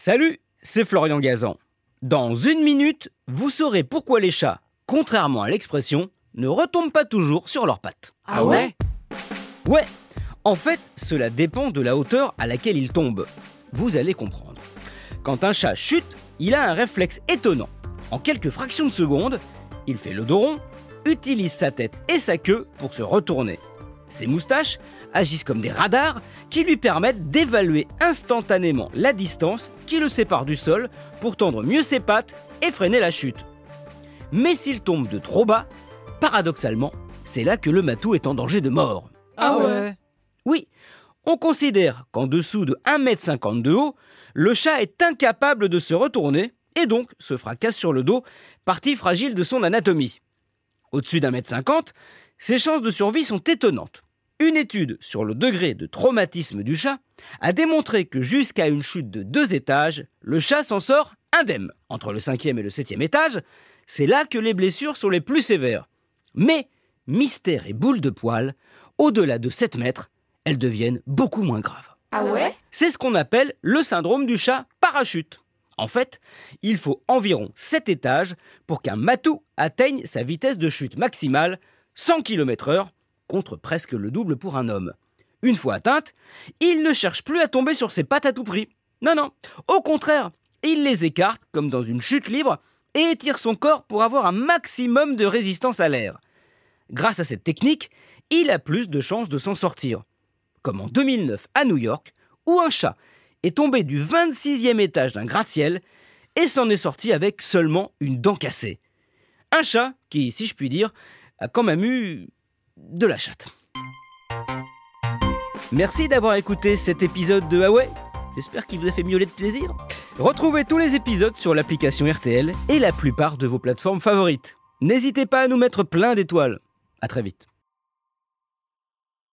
Salut, c'est Florian Gazan. Dans une minute, vous saurez pourquoi les chats, contrairement à l'expression, ne retombent pas toujours sur leurs pattes. Ah ouais Ouais, en fait, cela dépend de la hauteur à laquelle ils tombent. Vous allez comprendre. Quand un chat chute, il a un réflexe étonnant. En quelques fractions de secondes, il fait le dos rond, utilise sa tête et sa queue pour se retourner. Ses moustaches agissent comme des radars qui lui permettent d'évaluer instantanément la distance qui le sépare du sol pour tendre mieux ses pattes et freiner la chute. Mais s'il tombe de trop bas, paradoxalement, c'est là que le matou est en danger de mort. Ah ouais Oui, on considère qu'en dessous de 1m50 de haut, le chat est incapable de se retourner et donc se fracasse sur le dos, partie fragile de son anatomie. Au-dessus d'un mètre cinquante, ses chances de survie sont étonnantes. Une étude sur le degré de traumatisme du chat a démontré que jusqu'à une chute de deux étages, le chat s'en sort indemne. Entre le cinquième et le septième étage, c'est là que les blessures sont les plus sévères. Mais, mystère et boule de poil, au-delà de 7 mètres, elles deviennent beaucoup moins graves. Ah ouais? C'est ce qu'on appelle le syndrome du chat parachute. En fait, il faut environ 7 étages pour qu'un matou atteigne sa vitesse de chute maximale, 100 km/h, contre presque le double pour un homme. Une fois atteinte, il ne cherche plus à tomber sur ses pattes à tout prix. Non, non. Au contraire, il les écarte comme dans une chute libre et étire son corps pour avoir un maximum de résistance à l'air. Grâce à cette technique, il a plus de chances de s'en sortir. Comme en 2009 à New York, où un chat est tombé du 26e étage d'un gratte-ciel et s'en est sorti avec seulement une dent cassée. Un chat qui, si je puis dire, a quand même eu de la chatte. Merci d'avoir écouté cet épisode de Huawei. J'espère qu'il vous a fait miauler de plaisir. Retrouvez tous les épisodes sur l'application RTL et la plupart de vos plateformes favorites. N'hésitez pas à nous mettre plein d'étoiles. À très vite.